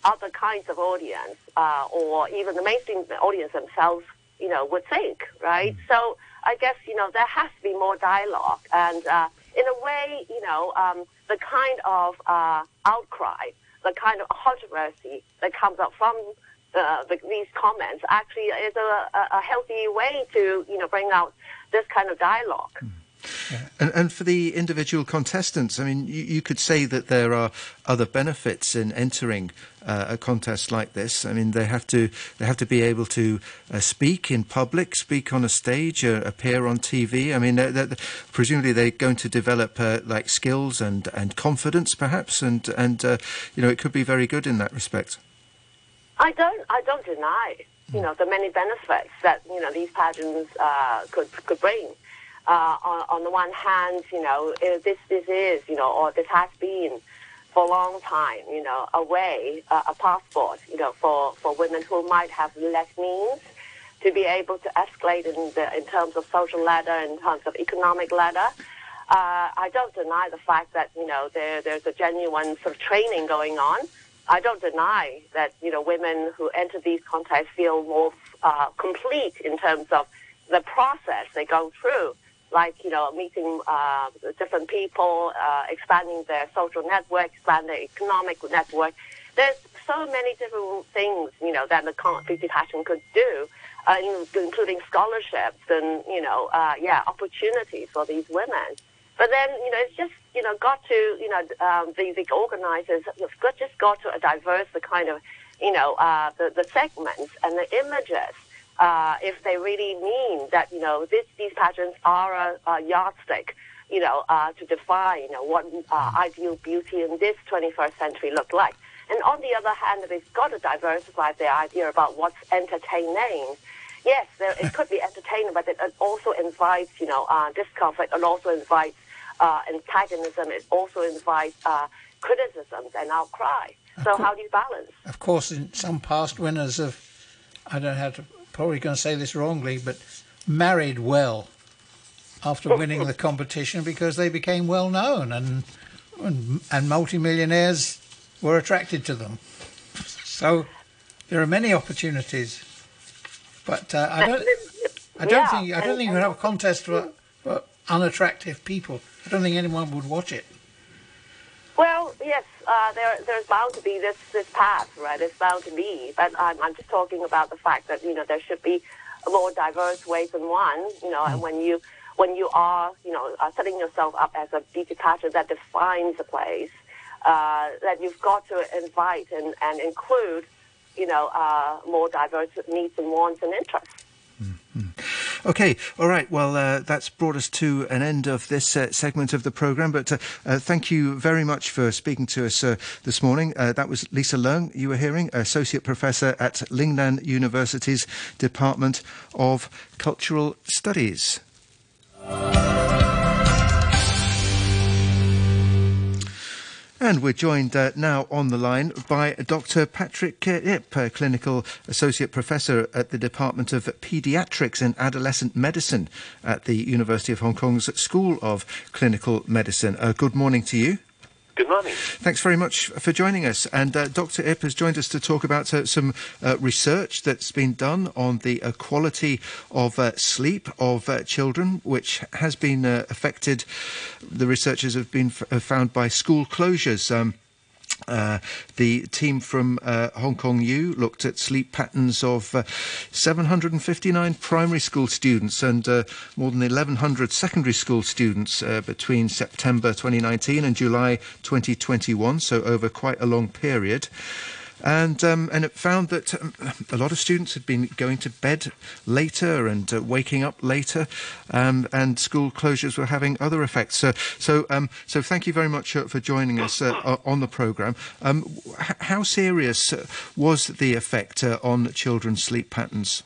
other kinds of audience uh, or even the mainstream audience themselves, you know, would think, right? Mm. So I guess, you know, there has to be more dialogue. And uh, in a way, you know, um, the kind of uh, outcry, the kind of controversy that comes up from uh, the, these comments actually is a, a, healthy way to, you know, bring out this kind of dialogue. Mm. And, and, for the individual contestants, I mean, you, you, could say that there are other benefits in entering uh, a contest like this. I mean, they have to they have to be able to uh, speak in public, speak on a stage, uh, appear on TV. I mean, they're, they're, presumably they're going to develop uh, like skills and, and confidence, perhaps, and and uh, you know, it could be very good in that respect. I don't I don't deny you know the many benefits that you know these pageants uh, could could bring uh, on, on the one hand, you know, this this is, you know, or this has been for a long time, you know, a way, uh, a passport, you know, for, for women who might have less means to be able to escalate in the in terms of social ladder, in terms of economic ladder. Uh, I don't deny the fact that you know there there's a genuine sort of training going on. I don't deny that you know women who enter these contests feel more uh, complete in terms of the process they go through like you know meeting uh, different people, uh, expanding their social network, expanding their economic network. There's so many different things you know that the beauty pageant could do, uh, including scholarships and you know uh, yeah opportunities for these women. But then you know it's just you know got to you know um, the the organizers just got to diverse the kind of you know uh, the the segments and the images uh, if they really mean that you know this, these pageants are a, a yardstick, you know, uh, to define you know what uh, ideal beauty in this 21st century look like. And on the other hand, they've got to diversify their idea about what's entertaining. Yes, there, it could be (laughs) entertaining, but it also invites you know uh, discomfort. It also invites uh, antagonism. It also invites uh, criticisms and outcry. So how do you balance? Of course, in some past winners of, I don't know how to probably going to say this wrongly, but married well after winning the competition because they became well known and and, and multimillionaires were attracted to them. So there are many opportunities, but uh, I don't. I don't yeah, think I don't think you have a contest for, for unattractive people. I don't think anyone would watch it. Well, yes, uh, there, there's bound to be this, this path, right? It's bound to be. But I'm, I'm just talking about the fact that, you know, there should be more diverse ways than one, you know, mm. and when you, when you are, you know, uh, setting yourself up as a beauty pageant that defines a place, uh, that you've got to invite and, and include, you know, uh, more diverse needs and wants and interests. Okay, all right. Well, uh, that's brought us to an end of this uh, segment of the programme. But uh, uh thank you very much for speaking to us uh, this morning. Uh, that was Lisa Leung, you were hearing, Associate Professor at Lingnan University's Department of Cultural Studies. And we're joined uh, now on the line by Dr. Patrick Ip, Clinical Associate Professor at the Department of Pediatrics and Adolescent Medicine at the University of Hong Kong's School of Clinical Medicine. Uh, good morning to you. Good morning. Thanks very much for joining us. And uh, Dr. Ip has joined us to talk about uh, some uh, research that's been done on the uh, quality of uh, sleep of uh, children, which has been affected. The researchers have been f- found by school closures. Um, uh, the team from uh, Hong Kong U looked at sleep patterns of uh, 759 primary school students and uh, more than 1,100 secondary school students uh, between September 2019 and July 2021, so over quite a long period and um, and it found that um, a lot of students had been going to bed later and uh, waking up later, um, and school closures were having other effects. So so um, so thank you very much uh, for joining us uh, on the program. Um, how serious was the effect uh, on children's sleep patterns?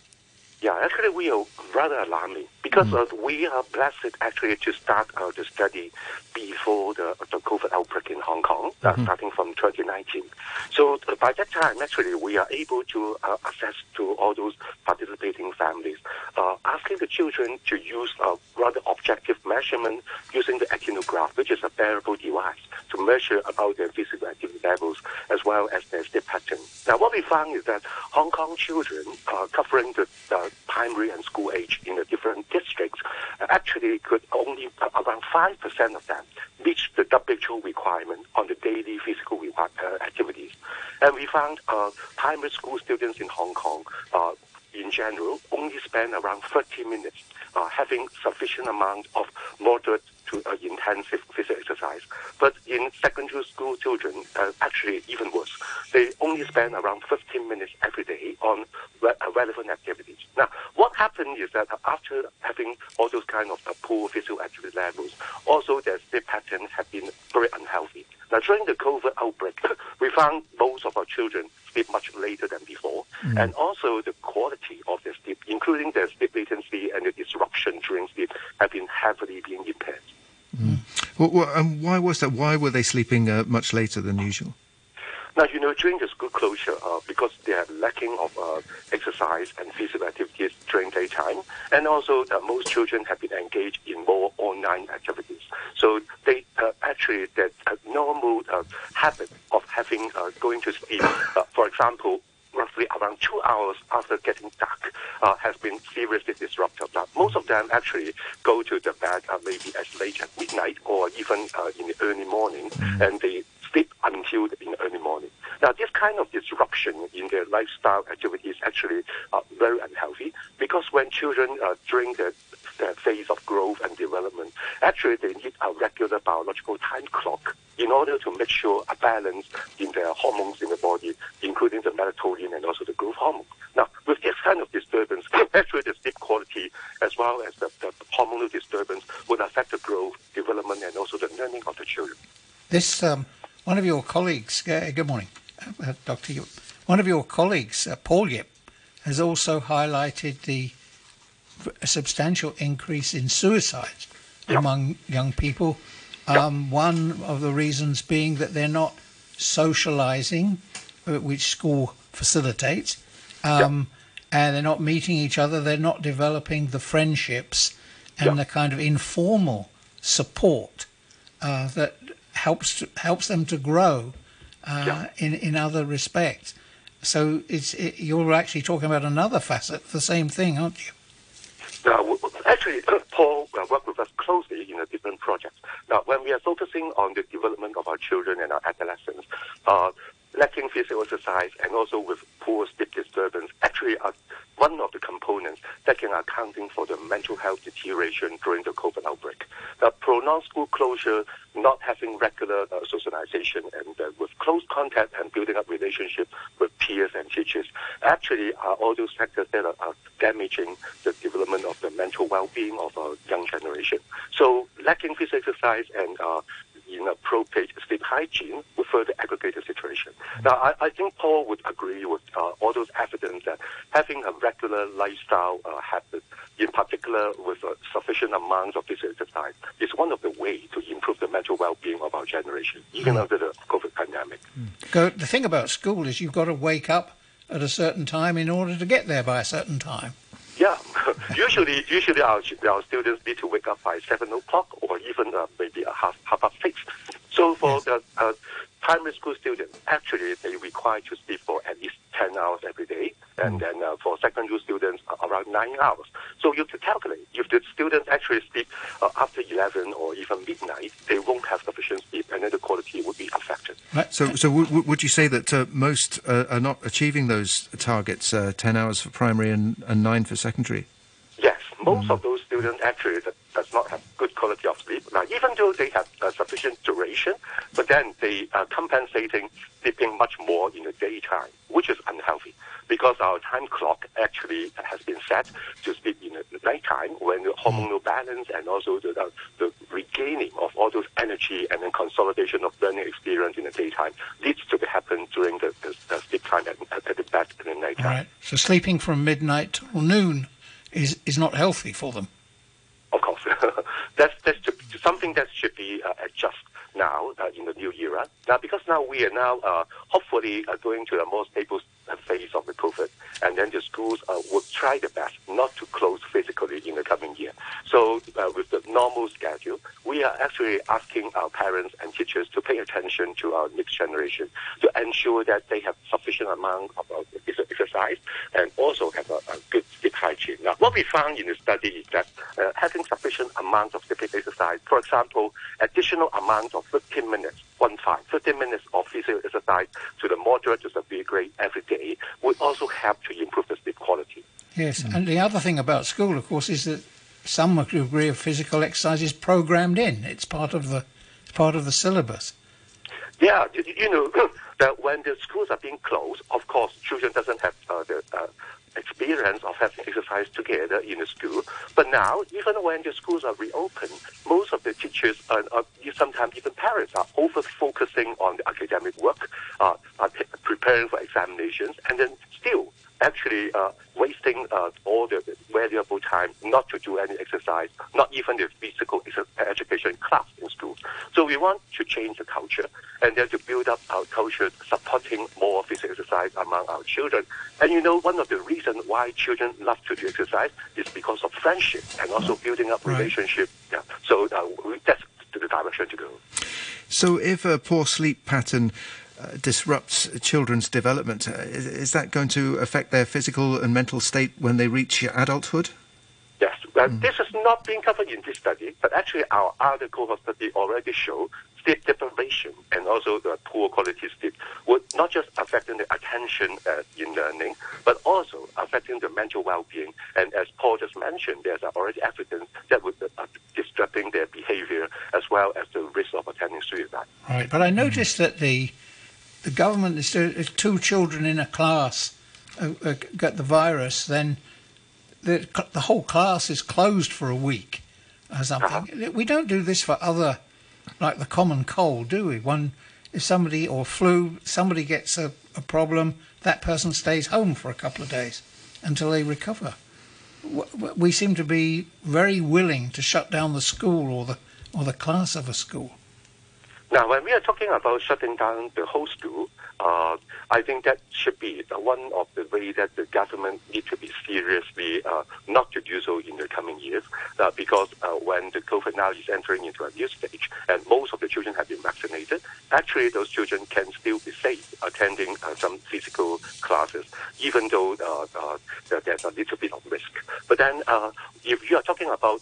Yeah, actually, we rather alarming because mm. we are blessed actually to start uh, the study before the, the COVID outbreak in Hong Kong, uh, mm-hmm. starting from 2019. So uh, by that time, actually, we are able to uh, access to all those participating families, uh, asking the children to use a rather objective measurement using the actigraph, which is a wearable device to measure about their physical activity levels as well as their sleep pattern. Now, what we found is that Hong Kong children covering the primary and school age in the different districts actually could only around 5% of them reach the WHO requirement on the daily physical uh, activities. And we found uh, primary school students in Hong Kong, uh, in general, only spend around 30 minutes uh, having sufficient amount of moderate to uh, intensive physical exercise. But in secondary school children, uh, actually even worse. They only spend around 15 minutes every day on re- uh, relevant activities. Now, what happened is that after having all those kind of uh, poor physical activity levels, also their sleep patterns have been very unhealthy. Now, during the COVID outbreak, (coughs) we found most of our children sleep much later than before, mm. and also the quality of their sleep, including their sleep latency and the disruption during sleep, have been heavily being impaired. Mm. Well, well, um, why was that? Why were they sleeping uh, much later than usual? Now, you know, during the school closure, uh, because they are lacking of uh, exercise and physical activities during daytime, and also uh, most children have been engaged in more online activities. So they uh, actually that normal uh, habit of having uh, going to sleep, for example, roughly around two hours after getting dark uh, has been seriously disrupted. Now, most of them actually go to the bed uh, maybe as late as midnight or even uh, in the early morning, mm-hmm. and they sleep until in the early morning. Now, this kind of disruption in their lifestyle activity is actually uh, very unhealthy because when children uh, during the, the phase of growth and development, actually they need a regular biological time clock in order to make sure a balance in their hormones in the body, including the melatonin and also the growth hormone. Now, with this kind of disturbance, (coughs) actually the sleep quality as well as the, the hormonal disturbance would affect the growth, development, and also the learning of the children. This um, one of your colleagues. Uh, good morning, uh, Doctor. One of your colleagues, uh, Paul Yip, has also highlighted the substantial increase in suicides yep. among young people um, one of the reasons being that they're not socializing, uh, which school facilitates, um, and they're not meeting each other. They're not developing the friendships and the kind of informal support uh, that helps to, helps them to grow uh, in in other respects. So it's it, you're actually talking about another facet the same thing, aren't you? No, actually, Paul uh, worked with us closely in a different project. Now, when we are focusing on the development of our children and our adolescents, uh, lacking physical exercise and also with poor sleep disturbance actually are one of the components that can accounting for the mental health deterioration during the COVID outbreak. The prolonged school closure, not having regular uh, socialization and uh, with close contact and building up relationship with peers and teachers actually are all those factors that are, are damaging the development of the mental well-being of our young generation. So lacking physical exercise and uh, inappropriate sleep hygiene will further aggravate the situation. Now, I, I think Paul would agree with uh, all those evidence that having a regular lifestyle uh, habit, in particular with a sufficient amount of physical exercise, is one of the ways to improve the mental well-being of our generation, even mm. under the COVID pandemic. Mm. The thing about school is you've got to wake up at a certain time in order to get there by a certain time. Usually usually our, our students need to wake up by seven o'clock or even uh, maybe a half half past six. So for yes. the uh, primary school students, actually they require to sleep for at least 10 hours every day, and mm. then uh, for secondary students, uh, around 9 hours. So you can calculate, if the students actually sleep uh, after 11 or even midnight, they won't have sufficient sleep, and then the quality would be affected. Right. So, so w- would you say that uh, most uh, are not achieving those targets, uh, 10 hours for primary and, and 9 for secondary? Most mm. of those students actually does not have good quality of sleep. Now, even though they have uh, sufficient duration, but then they are compensating sleeping much more in the daytime, which is unhealthy because our time clock actually has been set to sleep in the nighttime when the hormonal balance and also the, the, the regaining of all those energy and then consolidation of learning experience in the daytime leads to happen during the, the, the sleep time at, at the bed in the nighttime. Right. So sleeping from midnight till noon is, is not healthy for them. Of course, (laughs) that's that's something that should be uh, adjusted now uh, in the new era. Now, because now we are now uh, hopefully uh, going to a more stable phase of the COVID, and then the schools uh, will try the best not to close physically in the coming year. So, uh, with the normal schedule, we are actually asking our parents and teachers to pay attention to our next generation to ensure that they have sufficient amount of exercise and also have a, a, good sleep hygiene. Now, what we found in the study is that uh, having sufficient amount of sleep exercise, for example, additional amount of 15 minutes, one five, 15 minutes of physical exercise to the moderate to severe grade every day would also help to improve the sleep quality. Yes, mm. and the other thing about school, of course, is that some degree of physical exercise is programmed in. It's part of the part of the syllabus. Yeah, you know (clears throat) that when the schools are being closed, of course, children doesn't have uh, the uh, experience of having exercise together in the school. But now, even when the schools are reopened, most of the teachers and uh, sometimes even parents are over focusing on the academic work, uh, are preparing for examinations, and then still actually uh, wasting uh, all the valuable time not to do any exercise, not even the physical education class in school. So we want to change the culture and then to build up our culture supporting more physical exercise among our children. And you know, one of the reasons why children love to do exercise is because of friendship and also building up right. relationship. Yeah. So uh, that's the direction to go. So if a poor sleep pattern disrupts children's development. Uh, is, is, that going to affect their physical and mental state when they reach adulthood? Yes, uh, mm. this has not been covered in this study, but actually our other cohort study already show sleep deprivation and also the poor quality sleep would not just affecting the attention uh, in learning, but also affecting the mental well-being. And as Paul just mentioned, there's already evidence that would uh, disrupting their behavior as well as the risk of attending suicide. Right, but I noticed that the the government is if two children in a class uh, uh, get the virus, then the the whole class is closed for a week or something. Uh-huh. We don't do this for other, like the common cold, do we? One, if somebody or flu, somebody gets a, a problem, that person stays home for a couple of days until they recover. We seem to be very willing to shut down the school or the or the class of a school. Now, when we are talking about shutting down the whole school, uh, I think that should be one of the ways that the government needs to be seriously uh, not to do so in the coming years, uh, because uh, when the COVID now is entering into a new stage, and most of the children have been vaccinated, actually those children can still be safe attending uh, some physical classes, even though uh, there's a little bit of risk. But then, if you are talking about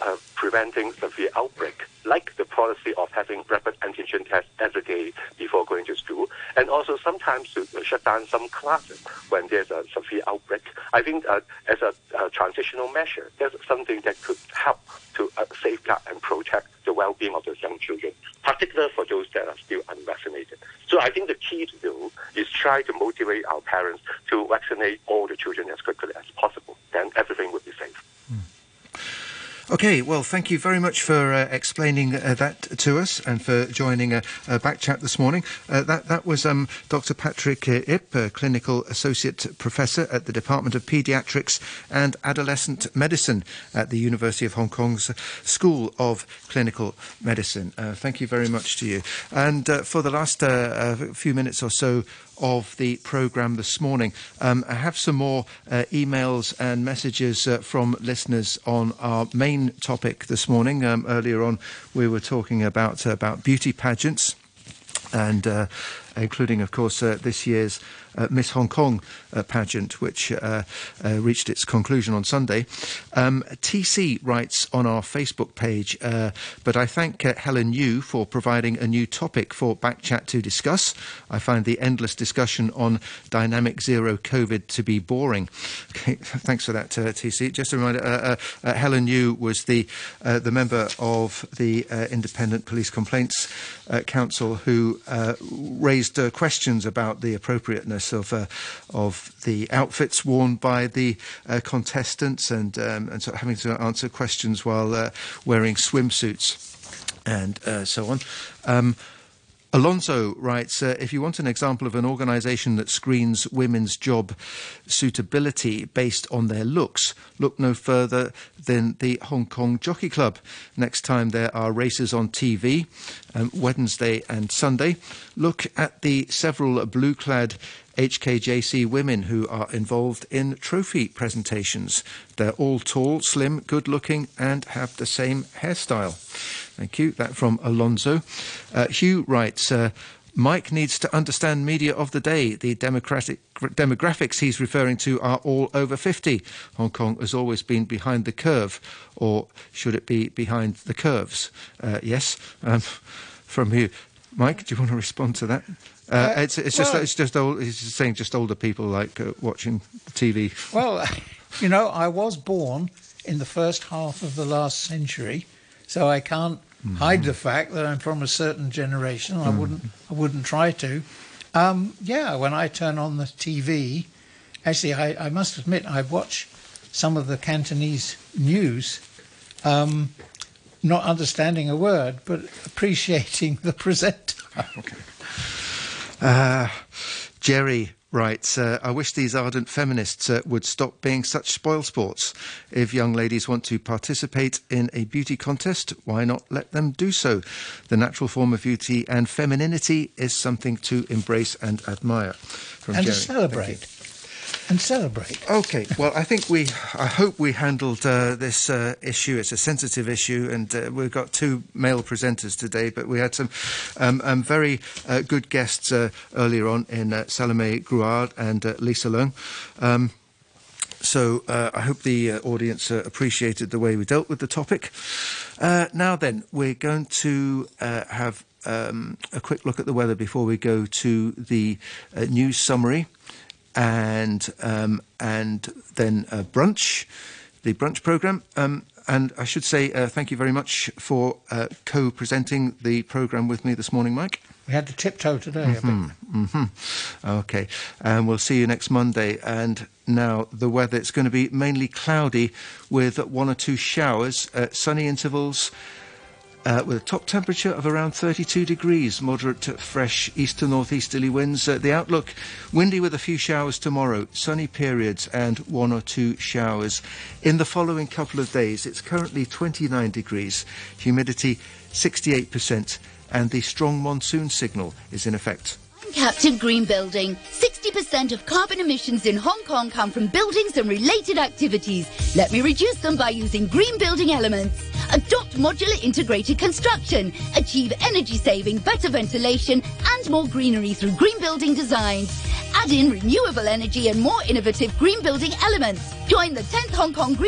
uh, preventing severe outbreak, like the policy of having rapid antigen tests every day before going to school, and also sometimes to shut down some classes when there's a severe outbreak. I think uh, as a, a, transitional measure, that's something that could help to uh, safeguard and protect the well-being of the young children, particularly for those that are still unvaccinated. So I think the key to do is try to motivate our parents to vaccinate all the children as quickly as possible. Then everything will be safe. Okay, well, thank you very much for uh, explaining uh, that to us and for joining a, a Backchat this morning. Uh, that that was um, Dr. Patrick uh, Ip, clinical associate professor at the Department of Paediatrics and Adolescent Medicine at the University of Hong Kong's School of Clinical Medicine. Uh, thank you very much to you. And uh, for the last few minutes or so of the programme this morning. Um, I have some more uh, emails and messages uh, from listeners on our main topic this morning. Um, earlier on, we were talking about about beauty pageants and uh, including, of course, uh, this year's uh, Miss Hong Kong uh, Uh, pageant, which uh, uh, reached its conclusion on Sunday. Um, TC writes on our Facebook page, uh, but I thank uh, Helen Yu for providing a new topic for Backchat to discuss. I find the endless discussion on dynamic zero COVID to be boring. (laughs) Okay, thanks for that, uh, TC. Just a reminder, Helen Yu was the the member of the Independent Police Complaints Council who raised questions about the appropriateness of uh, the outfits worn by the uh, contestants and um, and so having to answer questions while uh, wearing swimsuits and uh, so on. Um, Alonso writes uh, If you want an example of an organisation that screens women's job suitability based on their looks, look no further than the Hong Kong Jockey Club. Next time there are races on TV, um, Wednesday and Sunday, look at the several blue clad HKJC women who are involved in trophy presentations. They're all tall, slim, good looking, and have the same hairstyle. Thank Hugh. That from Alonso. Uh, Hugh writes. Uh, Mike needs to understand media of the day. The democratic demographics he's referring to are all over 50. Hong Kong has always been behind the curve, or should it be behind the curves? Uh, yes, um, (laughs) from you. Mike, do you want to respond to that? Uh, uh, it's, it's well, just it's just old. He's saying just older people like uh, watching TV. Well, (laughs) you know, I was born in the first half of the last century, so I can't mm. hide the fact that I'm from a certain generation. Mm. I wouldn't I wouldn't try to. Um, yeah, when I turn on the TV, actually, I, I, must admit I watch some of the Cantonese news. Um, not understanding a word, but appreciating (laughs) the presenter. okay. Uh, Jerry writes, uh, I wish these ardent feminists uh, would stop being such spoilsports. If young ladies want to participate in a beauty contest, why not let them do so? The natural form of beauty and femininity is something to embrace and admire. From and Jerry. to celebrate and celebrate. Okay, well, I think we, I hope we handled uh, this uh, issue. It's a sensitive issue, and uh, we've got two male presenters today, but we had some um, um, very uh, good guests uh, earlier on in uh, Salomé Grouard and Lisa Leung. Um, so I hope the audience appreciated the way we dealt with the topic. now then, we're going to have um, a quick look at the weather before we go to the news summary and um, and then a brunch, the brunch program. Um, and I should say uh, thank you very much for uh, co-presenting the program with me this morning, Mike. We had to tiptoe today. Mm-hmm. Mm-hmm. Okay, and we'll see you next Monday. And now the weather it's going to be mainly cloudy with one or two showers, uh, sunny intervals uh, with a top temperature of around 32 degrees, moderate to fresh east to northeasterly winds. Uh, the outlook windy with a few showers tomorrow, sunny periods, and one or two showers. In the following couple of days, it's currently 29 degrees, humidity 68%, and the strong monsoon signal is in effect. Captain Green Building. 60% of carbon emissions in Hong Kong come from buildings and related activities. Let me reduce them by using green building elements. Adopt modular integrated construction. Achieve energy saving, better ventilation, and more greenery through green building designs. Add in renewable energy and more innovative green building elements. Join the 10th Hong Kong Green